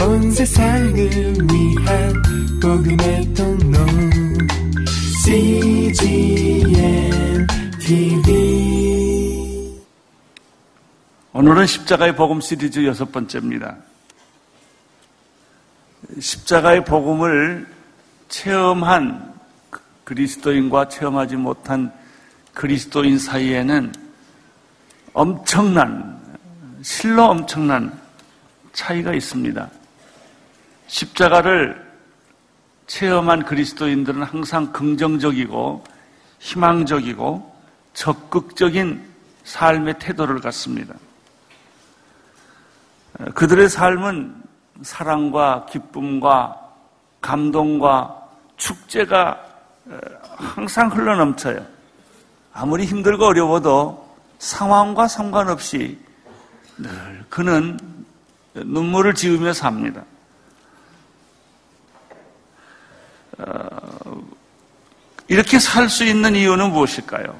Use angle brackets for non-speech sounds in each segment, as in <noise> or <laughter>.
온 세상을 위한 복음의 통로 CGM TV 오늘은 십자가의 복음 시리즈 여섯 번째입니다. 십자가의 복음을 체험한 그리스도인과 체험하지 못한 그리스도인 사이에는 엄청난, 실로 엄청난 차이가 있습니다. 십자가를 체험한 그리스도인들은 항상 긍정적이고 희망적이고 적극적인 삶의 태도를 갖습니다. 그들의 삶은 사랑과 기쁨과 감동과 축제가 항상 흘러넘쳐요. 아무리 힘들고 어려워도 상황과 상관없이 늘 그는 눈물을 지으며 삽니다. 어, 이렇게 살 수 있는 이유는 무엇일까요?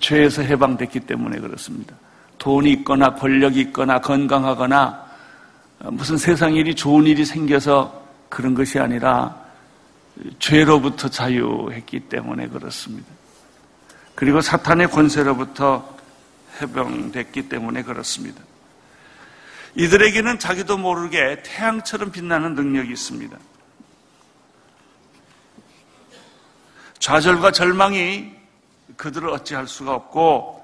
죄에서 해방됐기 때문에 그렇습니다. 돈이 있거나 권력이 있거나 건강하거나 무슨 세상 일이 좋은 일이 생겨서 그런 것이 아니라 죄로부터 자유했기 때문에 그렇습니다. 그리고 사탄의 권세로부터 해방됐기 때문에 그렇습니다. 이들에게는 자기도 모르게 태양처럼 빛나는 능력이 있습니다. 좌절과 절망이 그들을 어찌할 수가 없고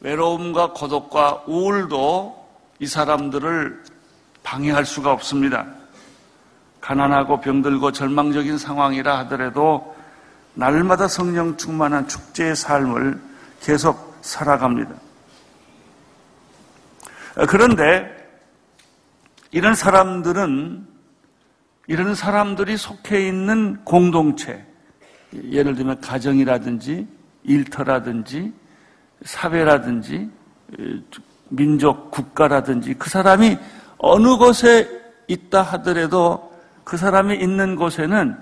외로움과 고독과 우울도 이 사람들을 방해할 수가 없습니다. 가난하고 병들고 절망적인 상황이라 하더라도 날마다 성령 충만한 축제의 삶을 계속 살아갑니다. 그런데 이런 사람들은 이런 사람들이 속해 있는 공동체, 예를 들면 가정이라든지 일터라든지 사회라든지 민족, 국가라든지 그 사람이 어느 곳에 있다 하더라도 그 사람이 있는 곳에는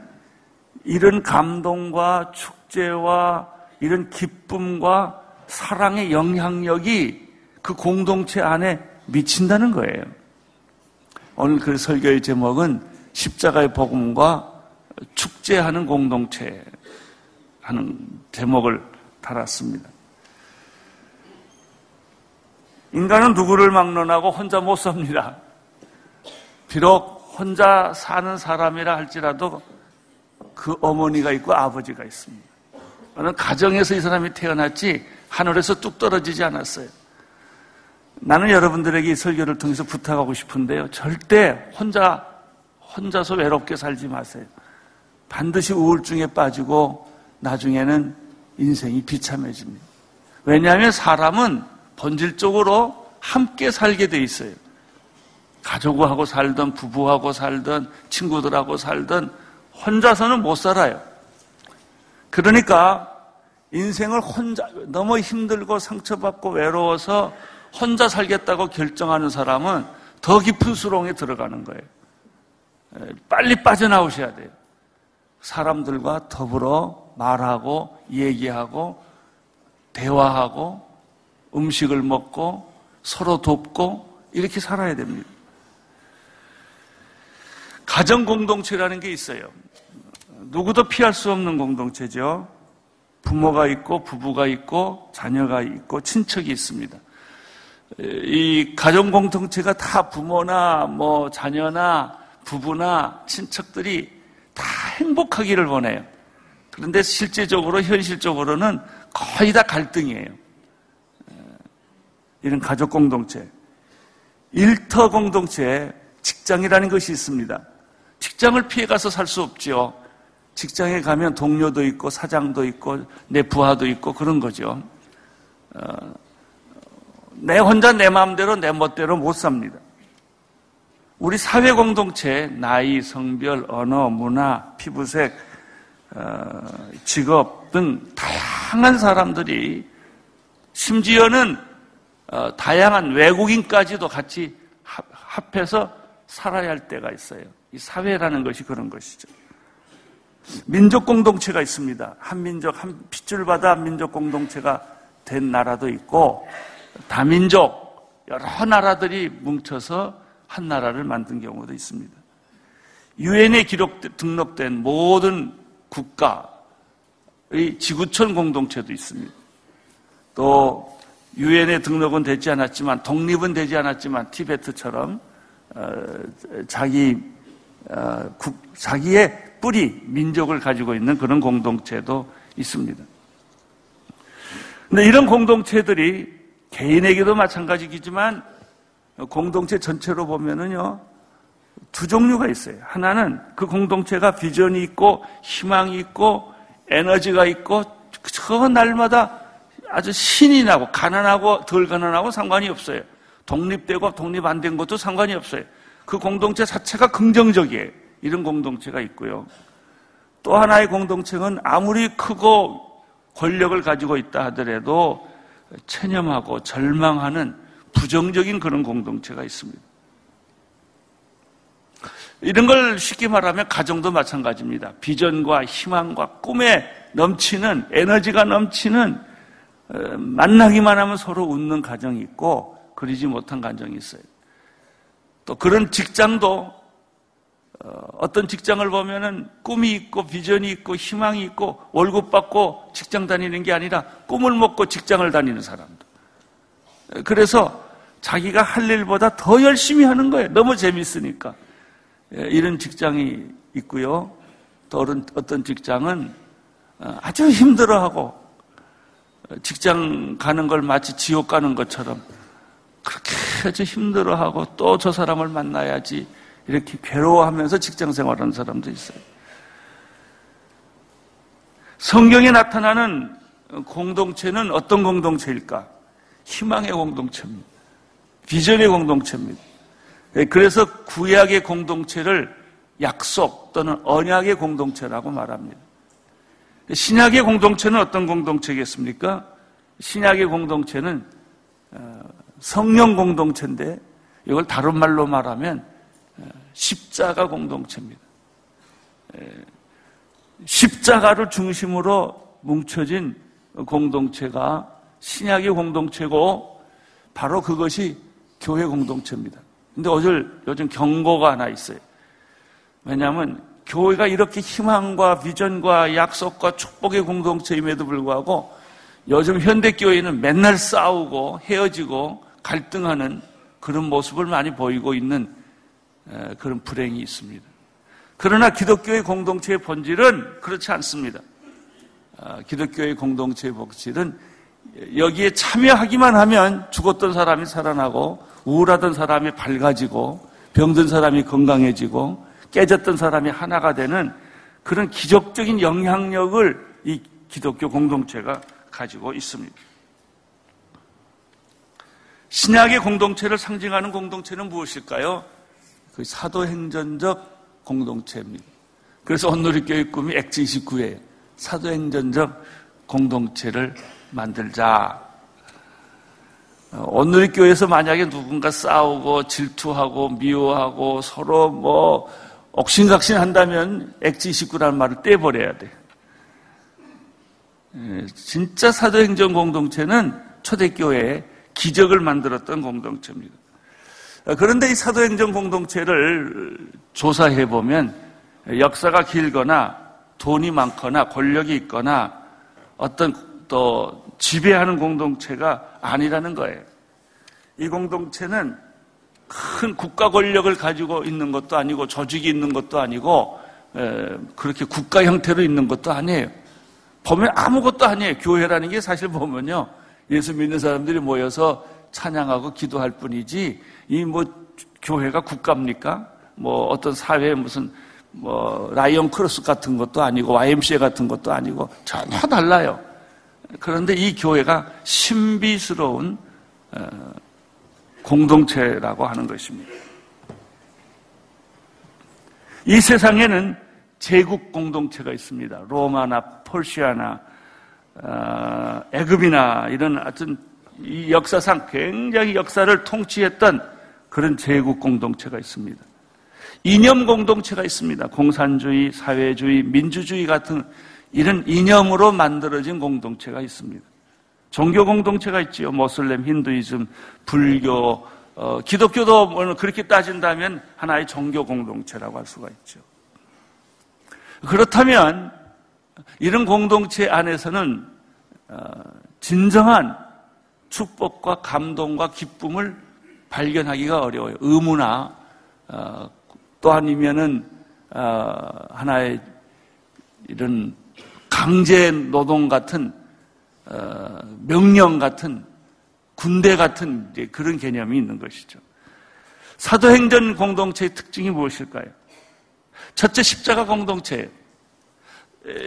이런 감동과 축제와 이런 기쁨과 사랑의 영향력이 그 공동체 안에 미친다는 거예요. 오늘 그 설교의 제목은 십자가의 복음과 축제하는 공동체 하는 제목을 달았습니다. 인간은 누구를 막론하고 혼자 못 삽니다. 비록 혼자 사는 사람이라 할지라도 그 어머니가 있고 아버지가 있습니다. 어느 가정에서 이 사람이 태어났지 하늘에서 뚝 떨어지지 않았어요. 나는 여러분들에게 이 설교를 통해서 부탁하고 싶은데요. 절대 혼자, 혼자서 외롭게 살지 마세요. 반드시 우울증에 빠지고 나중에는 인생이 비참해집니다. 왜냐하면 사람은 본질적으로 함께 살게 돼 있어요. 가족하고 살든 부부하고 살든 친구들하고 살든 혼자서는 못 살아요. 그러니까 인생을 혼자 너무 힘들고 상처받고 외로워서 혼자 살겠다고 결정하는 사람은 더 깊은 수렁에 들어가는 거예요. 빨리 빠져나오셔야 돼요. 사람들과 더불어 말하고 얘기하고 대화하고 음식을 먹고 서로 돕고 이렇게 살아야 됩니다. 가정 공동체라는 게 있어요. 누구도 피할 수 없는 공동체죠. 부모가 있고 부부가 있고 자녀가 있고 친척이 있습니다. 이 가정 공동체가 다 부모나 뭐 자녀나 부부나 친척들이 다 행복하기를 원해요. 그런데 실제적으로 현실적으로는 거의 다 갈등이에요. 이런 가족 공동체, 일터 공동체, 직장이라는 것이 있습니다. 직장을 피해 가서 살 수 없죠. 직장에 가면 동료도 있고 사장도 있고 내 부하도 있고 그런 거죠. 어, 내 혼자 내 마음대로 내 멋대로 못 삽니다. 우리 사회 공동체 나이, 성별, 언어, 문화, 피부색, 어, 직업 등 다양한 사람들이 심지어는 어, 다양한 외국인까지도 같이 합해서 살아야 할 때가 있어요. 이 사회라는 것이 그런 것이죠. 민족 공동체가 있습니다. 한 민족, 한 핏줄 받아 민족 공동체가 된 나라도 있고, 다민족, 여러 나라들이 뭉쳐서 한 나라를 만든 경우도 있습니다. 유엔에 기록 등록된 모든 국가의 지구촌 공동체도 있습니다. 또 유엔에 등록은 되지 않았지만 독립은 되지 않았지만 티베트처럼 어, 자기 어, 국, 자기의 뿌리 민족을 가지고 있는 그런 공동체도 있습니다. 근데 이런 공동체들이 개인에게도 마찬가지이지만 공동체 전체로 보면은요 두 종류가 있어요. 하나는 그 공동체가 비전이 있고 희망이 있고 에너지가 있고 저 날마다 아주 신이 나고 가난하고 덜 가난하고 상관이 없어요. 독립되고 독립 안 된 것도 상관이 없어요. 그 공동체 자체가 긍정적이에요. 이런 공동체가 있고요. 또 하나의 공동체는 아무리 크고 권력을 가지고 있다 하더라도 체념하고 절망하는 부정적인 그런 공동체가 있습니다. 이런 걸 쉽게 말하면 가정도 마찬가지입니다. 비전과 희망과 꿈에 넘치는 에너지가 넘치는 어, 만나기만 하면 서로 웃는 가정이 있고 그리지 못한 가정이 있어요. 또 그런 직장도 어, 어떤 직장을 보면은 꿈이 있고 비전이 있고 희망이 있고 월급 받고 직장 다니는 게 아니라 꿈을 먹고 직장을 다니는 사람도. 그래서 자기가 할 일보다 더 열심히 하는 거예요. 너무 재밌으니까. 예, 이런 직장이 있고요. 또 어떤 직장은 어, 아주 힘들어하고 직장 가는 걸 마치 지옥 가는 것처럼 그렇게 아주 힘들어하고 또 저 사람을 만나야지 이렇게 괴로워하면서 직장 생활하는 사람도 있어요. 성경에 나타나는 공동체는 어떤 공동체일까? 희망의 공동체입니다. 비전의 공동체입니다. 그래서 구약의 공동체를 약속 또는 언약의 공동체라고 말합니다. 신약의 공동체는 어떤 공동체겠습니까? 신약의 공동체는 어, 성령 공동체인데 이걸 다른 말로 말하면 어, 십자가 공동체입니다. 십자가를 중심으로 뭉쳐진 공동체가 신약의 공동체고 바로 그것이 교회 공동체입니다. 근데 어제 요즘 경고가 하나 있어요. 왜냐하면 교회가 이렇게 희망과 비전과 약속과 축복의 공동체임에도 불구하고 요즘 현대교회는 맨날 싸우고 헤어지고 갈등하는 그런 모습을 많이 보이고 있는 그런 불행이 있습니다. 그러나 기독교의 공동체의 본질은 그렇지 않습니다. 아, 기독교의 공동체의 본질은 여기에 참여하기만 하면 죽었던 사람이 살아나고 우울하던 사람이 밝아지고 병든 사람이 건강해지고 깨졌던 사람이 하나가 되는 그런 기적적인 영향력을 이 기독교 공동체가 가지고 있습니다. 신약의 공동체를 상징하는 공동체는 무엇일까요? 그 사도행전적 공동체입니다. 그래서 온누리교회 꿈이 액지 29에 사도행전적 공동체를 만들자. 온누리교회에서 만약에 누군가 싸우고 질투하고 미워하고 서로 뭐 옥신각신 한다면 액지 29라는 말을 떼버려야 돼. 예, 진짜 사도행전 공동체는 초대교회에 기적을 만들었던 공동체입니다. 그런데 이 사도행전 공동체를 조사해 보면 역사가 길거나 돈이 많거나 권력이 있거나 어떤 또 지배하는 공동체가 아니라는 거예요. 이 공동체는 큰 국가 권력을 가지고 있는 것도 아니고 조직이 있는 것도 아니고 그렇게 국가 형태로 있는 것도 아니에요. 보면 아무것도 아니에요. 교회라는 게 사실 보면요. 예수 믿는 사람들이 모여서 찬양하고 기도할 뿐이지 이 뭐 교회가 국가입니까? 뭐 어떤 사회에 무슨 뭐 라이온스 클럽 같은 것도 아니고 YMCA 같은 것도 아니고 전혀 달라요. 그런데 이 교회가 신비스러운 공동체라고 하는 것입니다. 이 세상에는 제국 공동체가 있습니다. 로마나 폴시아나 어, 애굽이나 이런 하여튼 이 역사상 굉장히 역사를 통치했던 그런 제국 공동체가 있습니다. 이념 공동체가 있습니다. 공산주의, 사회주의, 민주주의 같은 이런 이념으로 만들어진 공동체가 있습니다. 종교 공동체가 있지요. 모슬렘, 힌두이즘, 불교, 어, 기독교도 뭐 그렇게 따진다면 하나의 종교 공동체라고 할 수가 있죠. 그렇다면 이런 공동체 안에서는 어, 진정한 축복과 감동과 기쁨을 발견하기가 어려워요. 의무나 어, 또 아니면은 하나의 이런 강제 노동 같은 명령 같은 군대 같은 그런 개념이 있는 것이죠. 사도행전 공동체의 특징이 무엇일까요? 첫째 십자가 공동체예요.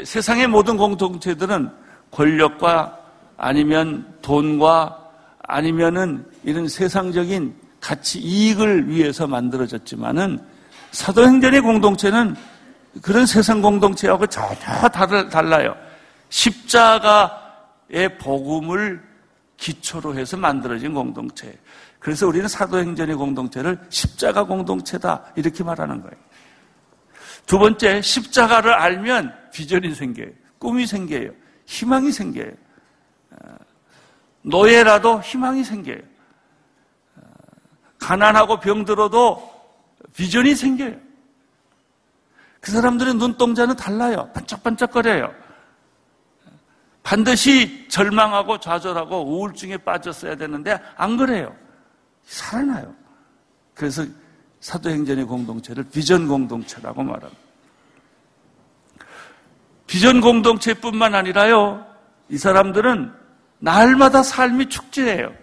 세상의 모든 공동체들은 권력과 아니면 돈과 아니면은 이런 세상적인 가치 이익을 위해서 만들어졌지만은 사도행전의 공동체는 그런 세상 공동체하고 전혀 달라요. 십자가의 복음을 기초로 해서 만들어진 공동체. 그래서 우리는 사도행전의 공동체를 십자가 공동체다 이렇게 말하는 거예요. 두 번째, 십자가를 알면 비전이 생겨요. 꿈이 생겨요. 희망이 생겨요. 어, 노예라도 희망이 생겨요. 어, 가난하고 병들어도 비전이 생겨요. 그 사람들의 눈동자는 달라요. 반짝반짝거려요. 반드시 절망하고 좌절하고 우울증에 빠졌어야 되는데 안 그래요. 살아나요. 그래서 사도행전의 공동체를 비전 공동체라고 말합니다. 비전 공동체뿐만 아니라요. 이 사람들은 날마다 삶이 축제예요.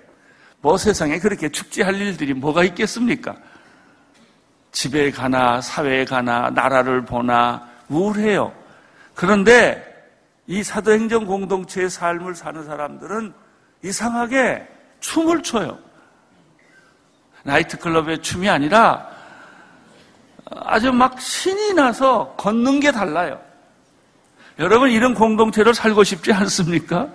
뭐 세상에 그렇게 축제할 일들이 뭐가 있겠습니까? 집에 가나 사회에 가나 나라를 보나 우울해요. 그런데 이 사도행전 공동체의 삶을 사는 사람들은 이상하게 춤을 춰요. 나이트클럽의 춤이 아니라 아주 막 신이 나서 걷는 게 달라요. 여러분 이런 공동체를 살고 싶지 않습니까?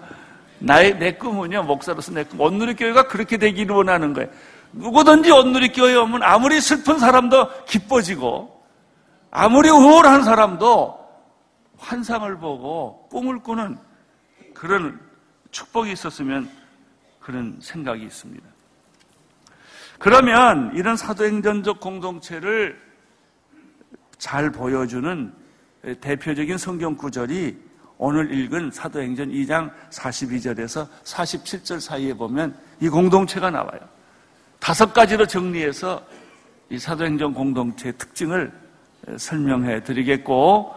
나의 내 꿈은요 목사로서 내 꿈. 온누리 교회가 그렇게 되기를 원하는 거예요. 누구든지 온누리 교회에 오면 아무리 슬픈 사람도 기뻐지고 아무리 우울한 사람도 환상을 보고 꿈을 꾸는 그런 축복이 있었으면 그런 생각이 있습니다. 그러면 이런 사도행전적 공동체를 잘 보여주는 대표적인 성경 구절이 오늘 읽은 사도행전 2장 42절에서 47절 사이에 보면 이 공동체가 나와요. 다섯 가지로 정리해서 이 사도행전 공동체의 특징을 설명해 드리겠고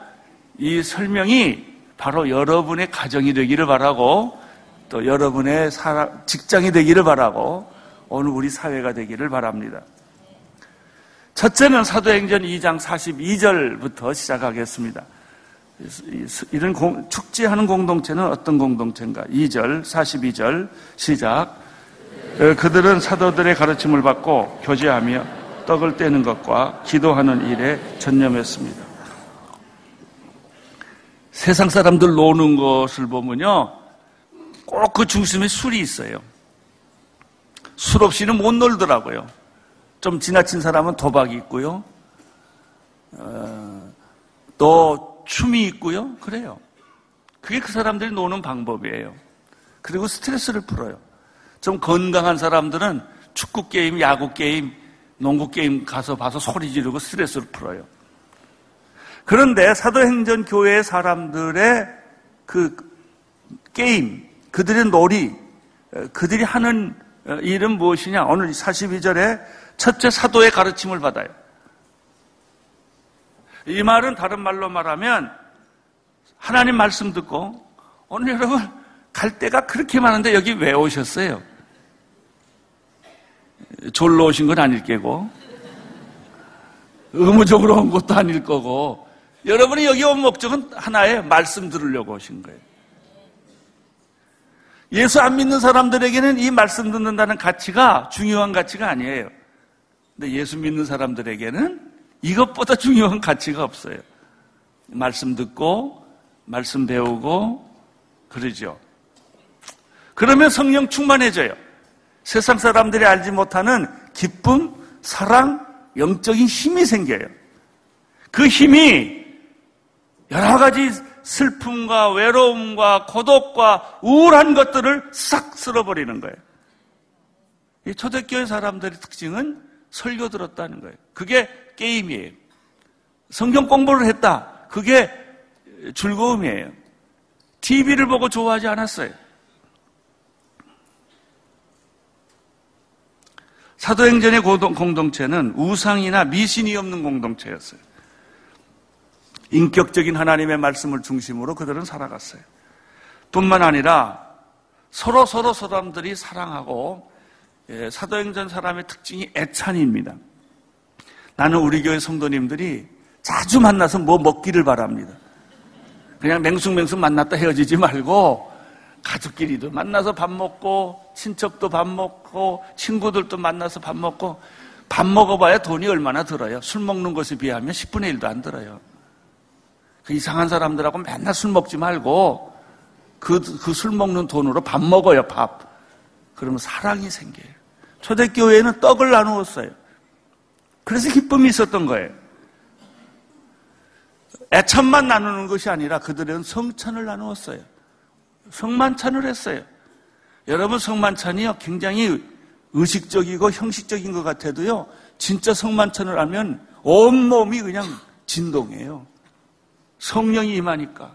이 설명이 바로 여러분의 가정이 되기를 바라고 또 여러분의 직장이 되기를 바라고 오늘 우리 사회가 되기를 바랍니다. 첫째는 사도행전 2장 42절부터 시작하겠습니다. 이런 공, 축제하는 공동체는 어떤 공동체인가? 2절, 42절 시작. 어, 그들은 사도들의 가르침을 받고 교제하며 떡을 떼는 것과 기도하는 일에 전념했습니다. 세상 사람들 노는 것을 보면요. 꼭 그 중심에 술이 있어요. 술 없이는 못 놀더라고요. 좀 지나친 사람은 도박이 있고요. 어, 또 춤이 있고요. 그래요. 그게 그 사람들이 노는 방법이에요. 그리고 스트레스를 풀어요. 좀 건강한 사람들은 축구 게임, 야구 게임, 농구 게임 가서 봐서 소리 지르고 스트레스를 풀어요. 그런데 사도행전 교회 사람들의 그 게임, 그들의 놀이, 그들이 하는 일은 무엇이냐? 오늘 42절에 첫째 사도의 가르침을 받아요. 이 말은 다른 말로 말하면 하나님 말씀 듣고 오늘 여러분 갈 데가 그렇게 많은데 여기 왜 오셨어요? 졸로 오신 건 아닐 게고 의무적으로 온 것도 아닐 거고 여러분이 여기 온 목적은 하나의 말씀 들으려고 오신 거예요. 예수 안 믿는 사람들에게는 이 말씀 듣는다는 가치가 중요한 가치가 아니에요. 근데 예수 믿는 사람들에게는 이것보다 중요한 가치가 없어요. 말씀 듣고, 말씀 배우고, 그러죠. 그러면 성령 충만해져요. 세상 사람들이 알지 못하는 기쁨, 사랑, 영적인 힘이 생겨요. 그 힘이 여러 가지 슬픔과 외로움과 고독과 우울한 것들을 싹 쓸어버리는 거예요. 이 초대교회 사람들의 특징은 설교 들었다는 거예요. 그게 게임이에요. 성경 공부를 했다. 그게 즐거움이에요. TV를 보고 좋아하지 않았어요. 사도행전의 공동체는 우상이나 미신이 없는 공동체였어요. 인격적인 하나님의 말씀을 중심으로 그들은 살아갔어요. 뿐만 아니라 서로 서로 사람들이 사랑하고 예, 사도행전 사람의 특징이 애찬입니다. 나는 우리 교회 성도님들이 자주 만나서 뭐 먹기를 바랍니다. 그냥 맹숭맹숭 만났다 헤어지지 말고 가족끼리도 만나서 밥 먹고 친척도 밥 먹고 친구들도 만나서 밥 먹고 밥 먹어봐야 돈이 얼마나 들어요. 술 먹는 것에 비하면 10분의 1도 안 들어요. 그 이상한 사람들하고 맨날 술 먹지 말고 그, 그 술 먹는 돈으로 밥 먹어요, 밥. 그러면 사랑이 생겨요. 초대교회에는 떡을 나누었어요. 그래서 기쁨이 있었던 거예요. 애찬만 나누는 것이 아니라 그들은 성찬을 나누었어요. 성만찬을 했어요. 여러분 성만찬이요 굉장히 의식적이고 형식적인 것 같아도요 진짜 성만찬을 하면 온 몸이 그냥 진동해요. 성령이 임하니까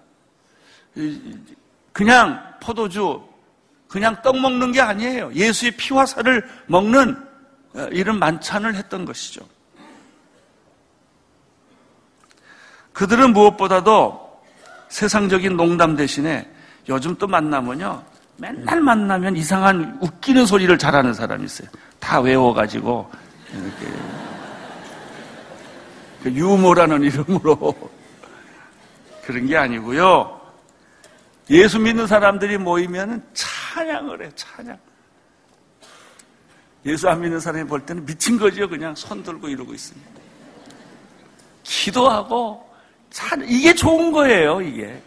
그냥 포도주 그냥 떡 먹는 게 아니에요. 예수의 피와 살을 먹는 어, 이런 만찬을 했던 것이죠. 그들은 무엇보다도 세상적인 농담 대신에 요즘 또 만나면요. 맨날 만나면 이상한 웃기는 소리를 잘하는 사람이 있어요. 다 외워가지고 이렇게 그 유머라는 이름으로 그런 게 아니고요. 예수 믿는 사람들이 모이면 찬양을 해, 찬양. 예수 안 믿는 사람이 볼 때는 미친 거죠. 그냥 손 들고 이러고 있습니다. 기도하고, 찬, 이게 좋은 거예요, 이게.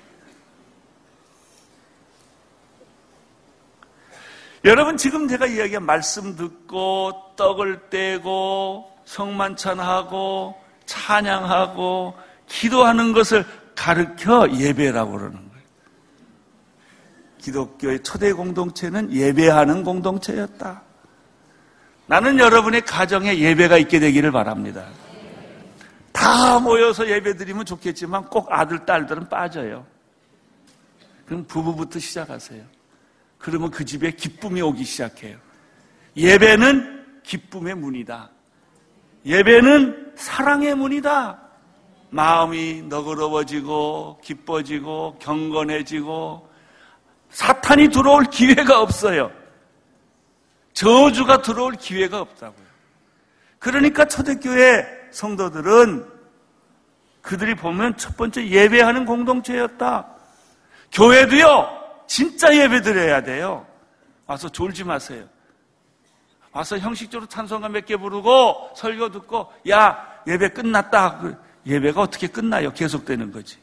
여러분 지금 제가 이야기한 말씀 듣고 떡을 떼고 성만찬하고 찬양하고 기도하는 것을 가르켜 예배라고 그러는 거예요. 기독교의 초대 공동체는 예배하는 공동체였다. 나는 여러분의 가정에 예배가 있게 되기를 바랍니다. 다 모여서 예배 드리면 좋겠지만 꼭 아들, 딸들은 빠져요. 그럼 부부부터 시작하세요. 그러면 그 집에 기쁨이 오기 시작해요. 예배는 기쁨의 문이다. 예배는 사랑의 문이다. 마음이 너그러워지고 기뻐지고 경건해지고 사탄이 들어올 기회가 없어요. 저주가 들어올 기회가 없다고요. 그러니까 초대교회 성도들은 그들이 보면 첫 번째 예배하는 공동체였다. 교회도요, 진짜 예배 드려야 돼요. 와서 졸지 마세요. 와서 형식적으로 찬송가 몇 개 부르고 설교 듣고, 야, 예배 끝났다. 그 예배가 어떻게 끝나요? 계속되는 거지.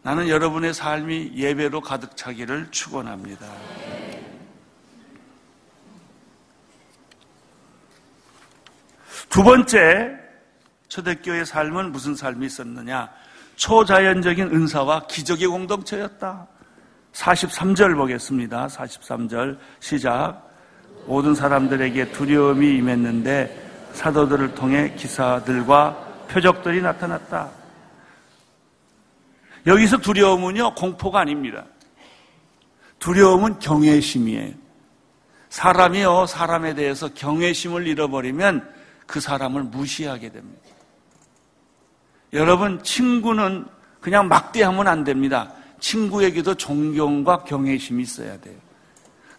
나는 여러분의 삶이 예배로 가득 차기를 축원합니다. 두 번째 초대교회 삶은 무슨 삶이 있었느냐? 초자연적인 은사와 기적의 공동체였다. 43절 보겠습니다. 43절 시작. 모든 사람들에게 두려움이 임했는데 사도들을 통해 기사들과 표적들이 나타났다. 여기서 두려움은요, 공포가 아닙니다. 두려움은 경외심이에요. 사람이요, 사람에 대해서 경외심을 잃어버리면 그 사람을 무시하게 됩니다. 여러분, 친구는 그냥 막대하면 안 됩니다. 친구에게도 존경과 경외심이 있어야 돼요.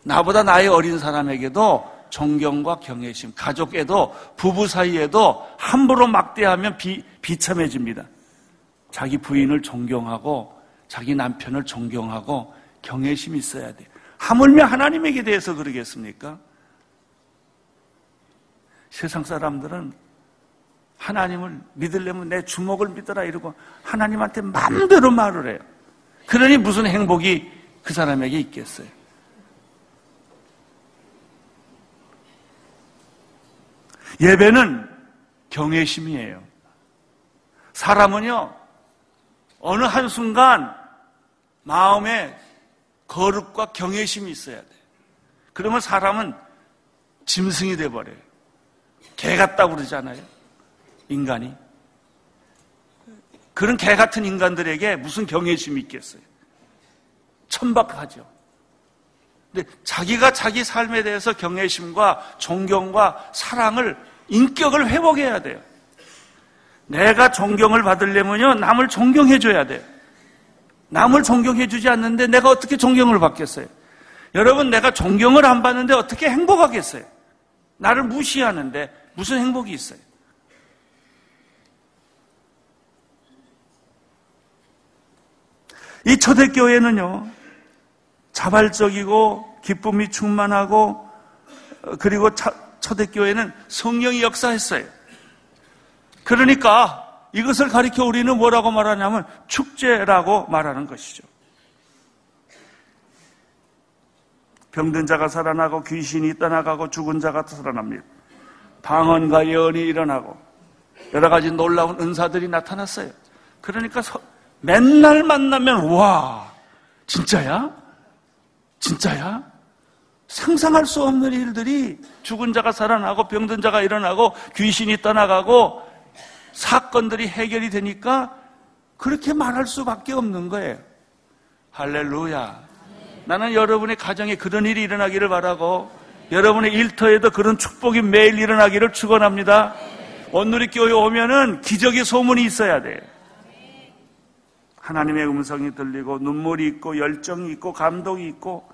나보다 나이 어린 사람에게도 존경과 경외심, 가족에도 부부 사이에도 함부로 막대하면 비, 비참해집니다. 자기 부인을 존경하고 자기 남편을 존경하고 경외심이 있어야 돼요. 하물며 하나님에게 대해서 그러겠습니까? 세상 사람들은 하나님을 믿으려면 내 주먹을 믿어라 이러고 하나님한테 마음대로 말을 해요. 그러니 무슨 행복이 그 사람에게 있겠어요? 예배는 경외심이에요. 사람은요, 어느 한순간 마음에 거룩과 경외심이 있어야 돼요. 그러면 사람은 짐승이 돼버려요. 개 같다고 그러잖아요. 인간이. 그런 개 같은 인간들에게 무슨 경외심이 있겠어요? 천박하죠. 근데 자기가 자기 삶에 대해서 경외심과 존경과 사랑을 인격을 회복해야 돼요. 내가 존경을 받으려면요, 남을 존경해 줘야 돼요. 남을 존경해 주지 않는데 내가 어떻게 존경을 받겠어요? 여러분, 내가 존경을 안 받는데 어떻게 행복하겠어요? 나를 무시하는데 무슨 행복이 있어요? 이 초대교회는요, 자발적이고 기쁨이 충만하고 그리고 초대교회는 성령이 역사했어요. 그러니까 이것을 가리켜 우리는 뭐라고 말하냐면 축제라고 말하는 것이죠. 병든 자가 살아나고 귀신이 떠나가고 죽은 자가 살아납니다. 방언과 예언이 일어나고 여러 가지 놀라운 은사들이 나타났어요. 그러니까 맨날 만나면 와 진짜야? 진짜야? 상상할 수 없는 일들이 죽은 자가 살아나고 병든 자가 일어나고 귀신이 떠나가고 사건들이 해결이 되니까 그렇게 말할 수밖에 없는 거예요. 할렐루야. 나는 여러분의 가정에 그런 일이 일어나기를 바라고 여러분의 일터에도 그런 축복이 매일 일어나기를 축원합니다. 오늘의 교회 오면은 기적의 소문이 있어야 돼. 하나님의 음성이 들리고 눈물이 있고 열정이 있고 감동이 있고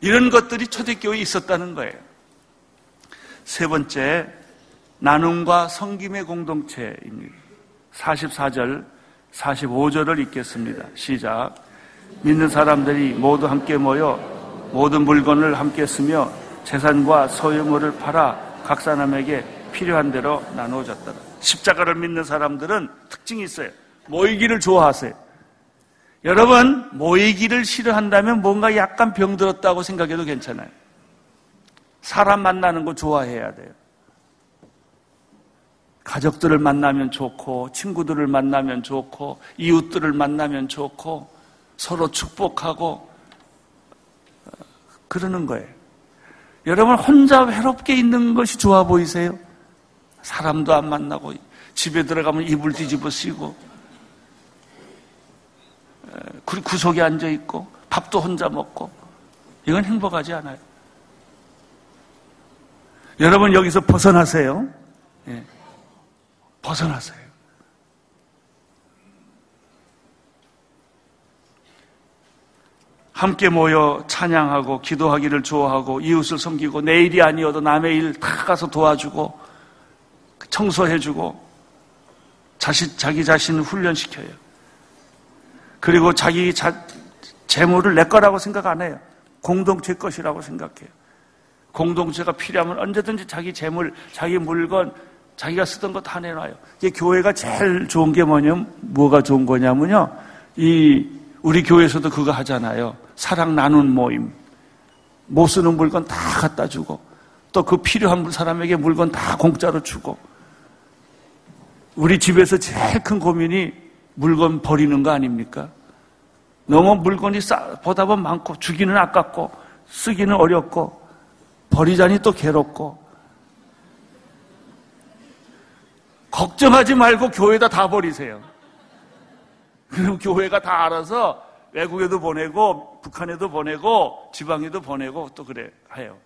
이런 것들이 초대교회에 있었다는 거예요. 세 번째, 나눔과 성김의 공동체입니다. 44절, 45절을 읽겠습니다. 시작. 믿는 사람들이 모두 함께 모여 모든 물건을 함께 쓰며 재산과 소유물을 팔아 각 사람에게 필요한 대로 나누어졌더라. 십자가를 믿는 사람들은 특징이 있어요. 모이기를 좋아하세요. 여러분, 모이기를 싫어한다면 뭔가 약간 병들었다고 생각해도 괜찮아요. 사람 만나는 거 좋아해야 돼요. 가족들을 만나면 좋고, 친구들을 만나면 좋고, 이웃들을 만나면 좋고, 서로 축복하고, 그러는 거예요. 여러분, 혼자 외롭게 있는 것이 좋아 보이세요? 사람도 안 만나고 집에 들어가면 이불 뒤집어 쓰고 구석에 앉아 있고 밥도 혼자 먹고 이건 행복하지 않아요. 여러분 여기서 벗어나세요. 예. 벗어나세요. 함께 모여 찬양하고 기도하기를 좋아하고 이웃을 섬기고 내 일이 아니어도 남의 일 다 가서 도와주고 청소해주고 자신, 자기 자신을 훈련시켜요. 그리고 자기 자, 재물을 내 거라고 생각 안 해요. 공동체 것이라고 생각해요. 공동체가 필요하면 언제든지 자기 재물, 자기 물건, 자기가 쓰던 거다 내놔요. 이게 교회가 제일 좋은 게 뭐냐면, 뭐가 좋은 거냐면요. 이, 우리 교회에서도 그거 하잖아요. 사랑 나눈 모임. 못 쓰는 물건 다 갖다 주고, 또 그 필요한 사람에게 물건 다 공짜로 주고, 우리 집에서 제일 큰 고민이 물건 버리는 거 아닙니까? 너무 물건이 싸, 보다 보면 많고, 주기는 아깝고, 쓰기는 어렵고, 버리자니 또 괴롭고, 걱정하지 말고 교회에다 다 버리세요. 그럼 교회가 다 알아서 외국에도 보내고, 북한에도 보내고, 지방에도 보내고, 또 그래, 해요.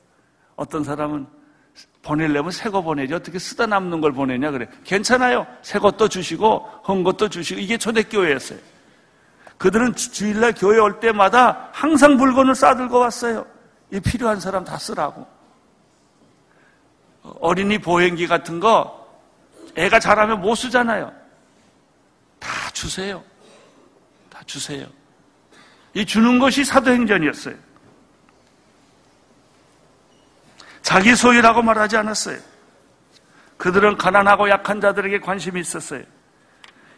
어떤 사람은 보내려면 새 거 보내지 어떻게 쓰다 남는 걸 보내냐 그래. 괜찮아요. 새 것도 주시고 헌 것도 주시고 이게 초대교회였어요. 그들은 주일날 교회 올 때마다 항상 물건을 싸들고 왔어요. 이 필요한 사람 다 쓰라고. 어린이 보행기 같은 거 애가 자라면 못 쓰잖아요. 다 주세요. 다 주세요. 이 주는 것이 사도행전이었어요. 자기 소유라고 말하지 않았어요. 그들은 가난하고 약한 자들에게 관심이 있었어요.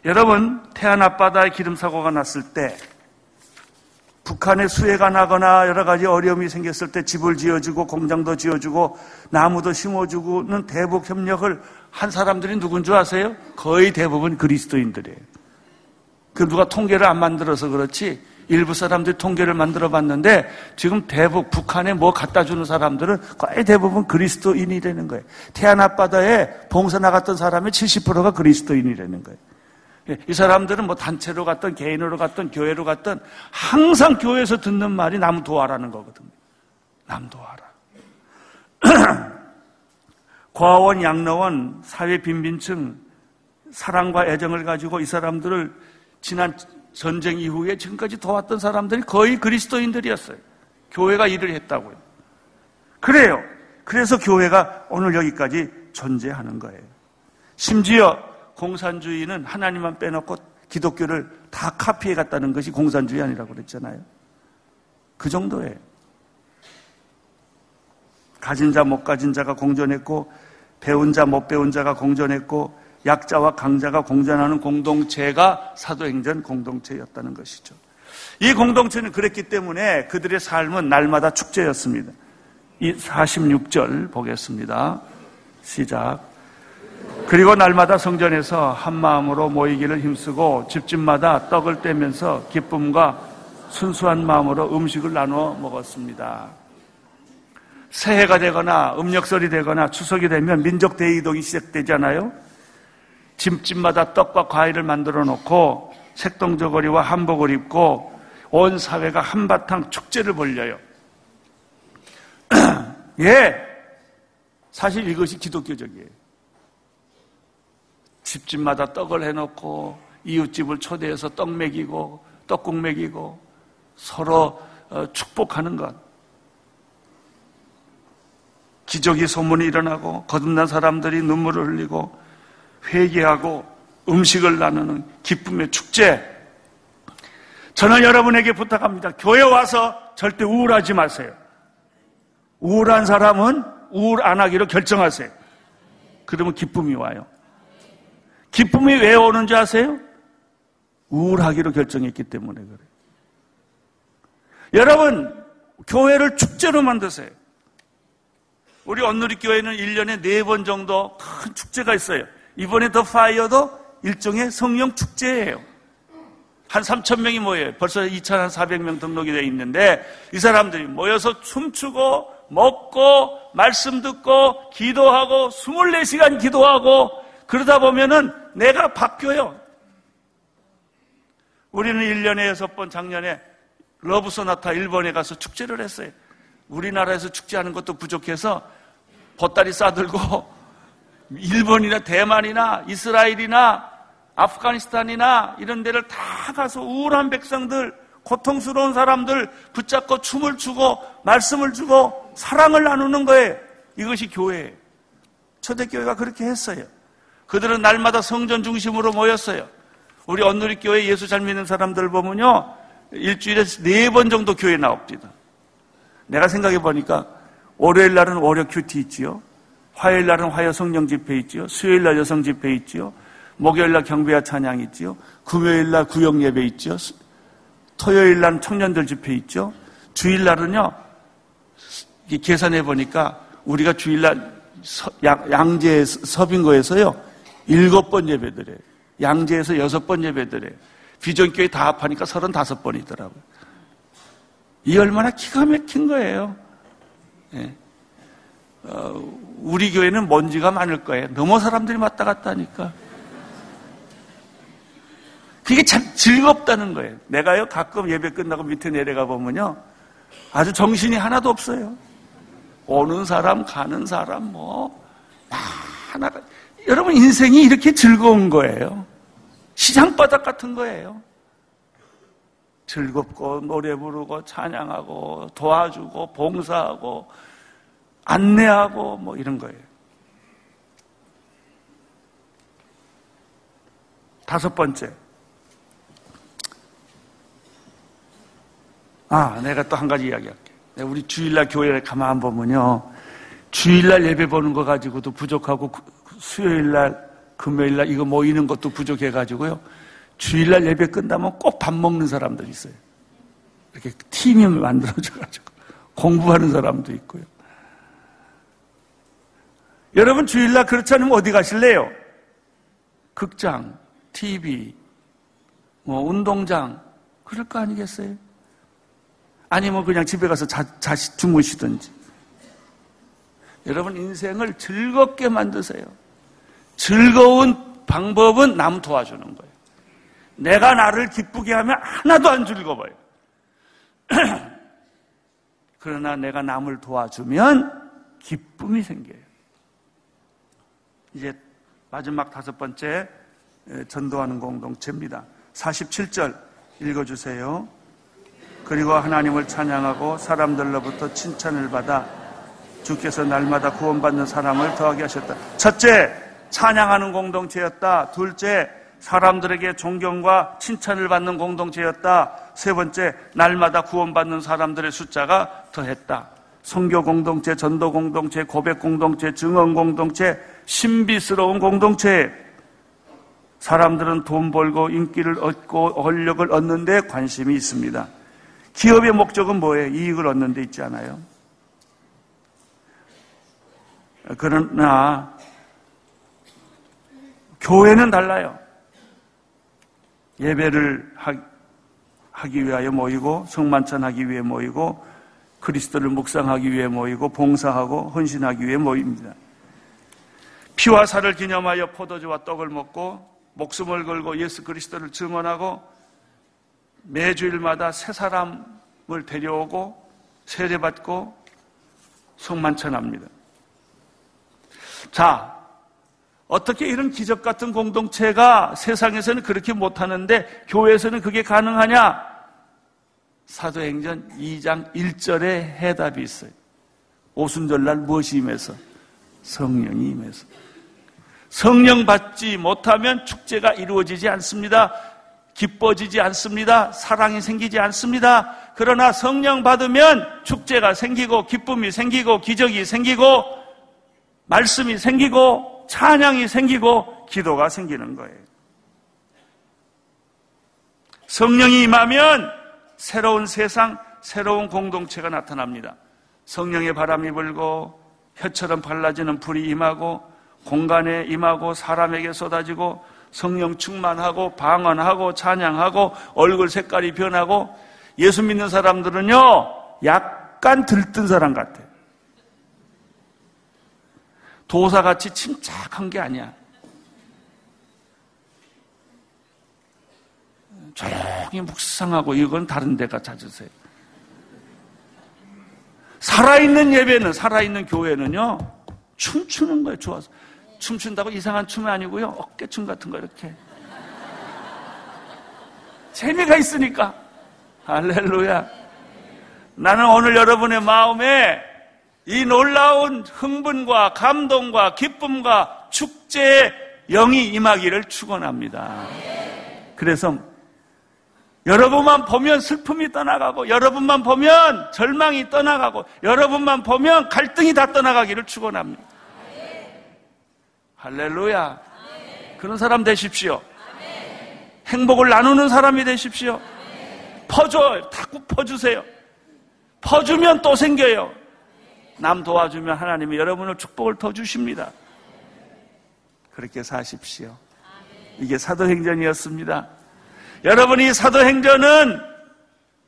여러분, 태안 앞바다에 기름 사고가 났을 때 북한에 수해가 나거나 여러 가지 어려움이 생겼을 때 집을 지어주고 공장도 지어주고 나무도 심어주고는 대북 협력을 한 사람들이 누군 줄 아세요? 거의 대부분 그리스도인들이에요. 그 누가 통계를 안 만들어서 그렇지 일부 사람들이 통계를 만들어 봤는데 지금 대북 북한에 뭐 갖다 주는 사람들은 거의 대부분 그리스도인이라는 거예요. 태안 앞바다에 봉사 나갔던 사람의 70%가 그리스도인이라는 거예요. 예, 이 사람들은 뭐 단체로 갔던 개인으로 갔던 교회로 갔던 항상 교회에서 듣는 말이 남 도와라는 거거든요. 남 도와라. <clears throat> 과원, 양로원, 사회 빈민층, 사랑과 애정을 가지고 이 사람들을 지난 전쟁 이후에 지금까지 도왔던 사람들이 거의 그리스도인들이었어요. 교회가 일을 했다고요. 그래요. 그래서 교회가 오늘 여기까지 존재하는 거예요. 심지어 공산주의는 하나님만 빼놓고 기독교를 다 카피해 갔다는 것이 공산주의 아니라고 그랬잖아요. 그 정도예요. 가진 자, 못 가진 자가 공존했고, 배운 자, 못 배운 자가 공존했고, 약자와 강자가 공존하는 공동체가 사도행전 공동체였다는 것이죠. 이 공동체는 그랬기 때문에 그들의 삶은 날마다 축제였습니다. 이 46절 보겠습니다. 시작. 그리고 날마다 성전에서 한 마음으로 모이기를 힘쓰고 집집마다 떡을 떼면서 기쁨과 순수한 마음으로 음식을 나누어 먹었습니다. 새해가 되거나 음력설이 되거나 추석이 되면 민족 대이동이 시작되잖아요. 집집마다 떡과 과일을 만들어 놓고 색동저고리와 한복을 입고 온 사회가 한바탕 축제를 벌려요. <clears throat> 예, 사실 이것이 기독교적이에요. 집집마다 떡을 해놓고 이웃집을 초대해서 떡 먹이고 떡국 먹이고 서로 어, 축복하는 것. 기적이 소문이 일어나고 거듭난 사람들이 눈물을 흘리고 회개하고 음식을 나누는 기쁨의 축제. 저는 여러분에게 부탁합니다. 교회 와서 절대 우울하지 마세요. 우울한 사람은 우울 안 하기로 결정하세요. 그러면 기쁨이 와요. 기쁨이 왜 오는지 아세요? 우울하기로 결정했기 때문에 그래요. 여러분, 교회를 축제로 만드세요. 우리 언누리 교회는 1년에 4번 정도 큰 축제가 있어요. 이번에 더 파이어도 일종의 성령 축제예요. 한 3천 명이 모여요. 벌써 2,400명 등록이 되어 있는데 이 사람들이 모여서 춤추고 먹고 말씀 듣고 기도하고 24시간 기도하고 그러다 보면은 내가 바뀌어요. 우리는 1년에 6번 작년에 러브소나타 일본에 가서 축제를 했어요. 우리나라에서 축제하는 것도 부족해서 보따리 싸들고 일본이나 대만이나 이스라엘이나 아프가니스탄이나 이런 데를 다 가서 우울한 백성들, 고통스러운 사람들 붙잡고 춤을 추고 말씀을 주고 사랑을 나누는 거예요. 이것이 교회예요. 초대교회가 그렇게 했어요. 그들은 날마다 성전 중심으로 모였어요. 우리 언누리 교회 예수 잘 믿는 사람들 보면요. 일주일에 네 번 정도 교회 나옵니다. 내가 생각해 보니까 월요일 날은 월요 큐티 있지요. 화요일 날은 화요 성령 집회 있지요. 수요일 날 여성 집회 있지요. 목요일 날 경배와 찬양 있지요. 금요일 날 구역 예배 있지요. 토요일 날 청년들 집회 있죠. 주일 날은요. 계산해 보니까 우리가 주일 날 양재 서빙거에서요. 일곱 번 예배드려요. 양재에서 여섯 번 예배드려요. 비전교회 다 합하니까 서른다섯 번이더라고요. 이 얼마나 기가 막힌 거예요. 예. 어, 우리 교회는 먼지가 많을 거예요. 너무 사람들이 왔다 갔다 하니까. 그게 참 즐겁다는 거예요. 내가요, 가끔 예배 끝나고 밑에 내려가 보면요. 아주 정신이 하나도 없어요. 오는 사람, 가는 사람, 뭐, 하나가. 여러분, 인생이 이렇게 즐거운 거예요. 시장바닥 같은 거예요. 즐겁고, 노래 부르고, 찬양하고, 도와주고, 봉사하고, 안내하고 뭐 이런 거예요. 다섯 번째. 아, 내가 또 한 가지 이야기할게. 우리 주일날 교회에 가만 보면요. 주일날 예배 보는 거 가지고도 부족하고 수요일날, 금요일날 이거 모이는 것도 부족해가지고요. 주일날 예배 끝나면 꼭 밥 먹는 사람들 있어요. 이렇게 팀이 만들어져가지고 <laughs> 공부하는 사람도 있고요. 여러분 주일날 그렇지 않으면 어디 가실래요? 극장, TV, 뭐 운동장, 그럴 거 아니겠어요? 아니면 그냥 집에 가서 자, 자시 주무시든지. 여러분 인생을 즐겁게 만드세요. 즐거운 방법은 남 도와주는 거예요. 내가 나를 기쁘게 하면 하나도 안 즐거워요. <clears throat> 그러나 내가 남을 도와주면 기쁨이 생겨요. 이제 마지막 다섯 번째 전도하는 공동체입니다. 47절 읽어주세요. 그리고 하나님을 찬양하고 사람들로부터 칭찬을 받아 주께서 날마다 구원받는 사람을 더하게 하셨다. 첫째, 찬양하는 공동체였다. 둘째, 사람들에게 존경과 칭찬을 받는 공동체였다. 세 번째, 날마다 구원받는 사람들의 숫자가 더했다. 성교 공동체, 전도 공동체, 고백 공동체, 증언 공동체, 신비스러운 공동체. 사람들은 돈 벌고 인기를 얻고 권력을 얻는 데 관심이 있습니다. 기업의 목적은 뭐예요? 이익을 얻는 데 있지 않아요? 그러나 교회는 달라요. 예배를 하기 위하여 모이고 성만찬하기 위해 모이고 그리스도를 묵상하기 위해 모이고 봉사하고 헌신하기 위해 모입니다. 피와 살을 기념하여 포도주와 떡을 먹고 목숨을 걸고 예수 그리스도를 증언하고 매주일마다 새 사람을 데려오고 세례받고 성만찬합니다. 자, 어떻게 이런 기적 같은 공동체가 세상에서는 그렇게 못하는데 교회에서는 그게 가능하냐? 사도행전 2장 1절에 해답이 있어요. 오순절날 무엇이 임해서? 성령이 임해서. 성령 받지 못하면 축제가 이루어지지 않습니다. 기뻐지지 않습니다. 사랑이 생기지 않습니다. 그러나 성령 받으면 축제가 생기고 기쁨이 생기고 기적이 생기고 말씀이 생기고 찬양이 생기고 기도가 생기는 거예요. 성령이 임하면 새로운 세상, 새로운 공동체가 나타납니다. 성령의 바람이 불고 혀처럼 발라지는 불이 임하고 공간에 임하고 사람에게 쏟아지고 성령 충만하고 방언하고 찬양하고 얼굴 색깔이 변하고 예수 믿는 사람들은요 약간 들뜬 사람 같아요. 도사같이 침착한 게 아니야. 조용히 묵상하고 이건 다른 데가 찾으세요. 살아있는 예배는, 살아있는 교회는요, 춤추는 거예요, 좋아서. 춤춘다고 이상한 춤이 아니고요, 어깨춤 같은 거 이렇게. 재미가 있으니까. 할렐루야. 나는 오늘 여러분의 마음에 이 놀라운 흥분과 감동과 기쁨과 축제의 영이 임하기를 축원합니다. 그래서 여러분만 보면 슬픔이 떠나가고 여러분만 보면 절망이 떠나가고 여러분만 보면 갈등이 다 떠나가기를 축원합니다. 할렐루야. 그런 사람 되십시오. 행복을 나누는 사람이 되십시오. 퍼줘. 자꾸 퍼주세요. 퍼주면 또 생겨요. 남 도와주면 하나님이 여러분을 축복을 더 주십니다. 그렇게 사십시오. 이게 사도행전이었습니다. 여러분이 사도행전은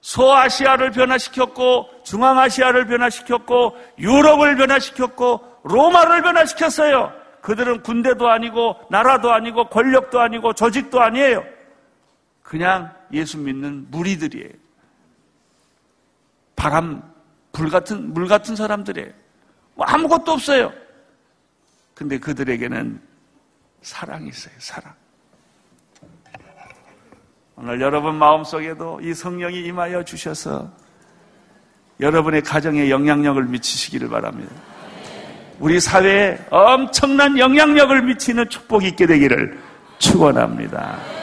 소아시아를 변화시켰고 중앙아시아를 변화시켰고 유럽을 변화시켰고 로마를 변화시켰어요. 그들은 군대도 아니고 나라도 아니고 권력도 아니고 조직도 아니에요. 그냥 예수 믿는 무리들이에요. 바람 불 같은, 물 같은 사람들이에요. 뭐 아무것도 없어요. 근데 그들에게는 사랑이 있어요, 사랑. 오늘 여러분 마음속에도 이 성령이 임하여 주셔서 여러분의 가정에 영향력을 미치시기를 바랍니다. 우리 사회에 엄청난 영향력을 미치는 축복이 있게 되기를 축원합니다.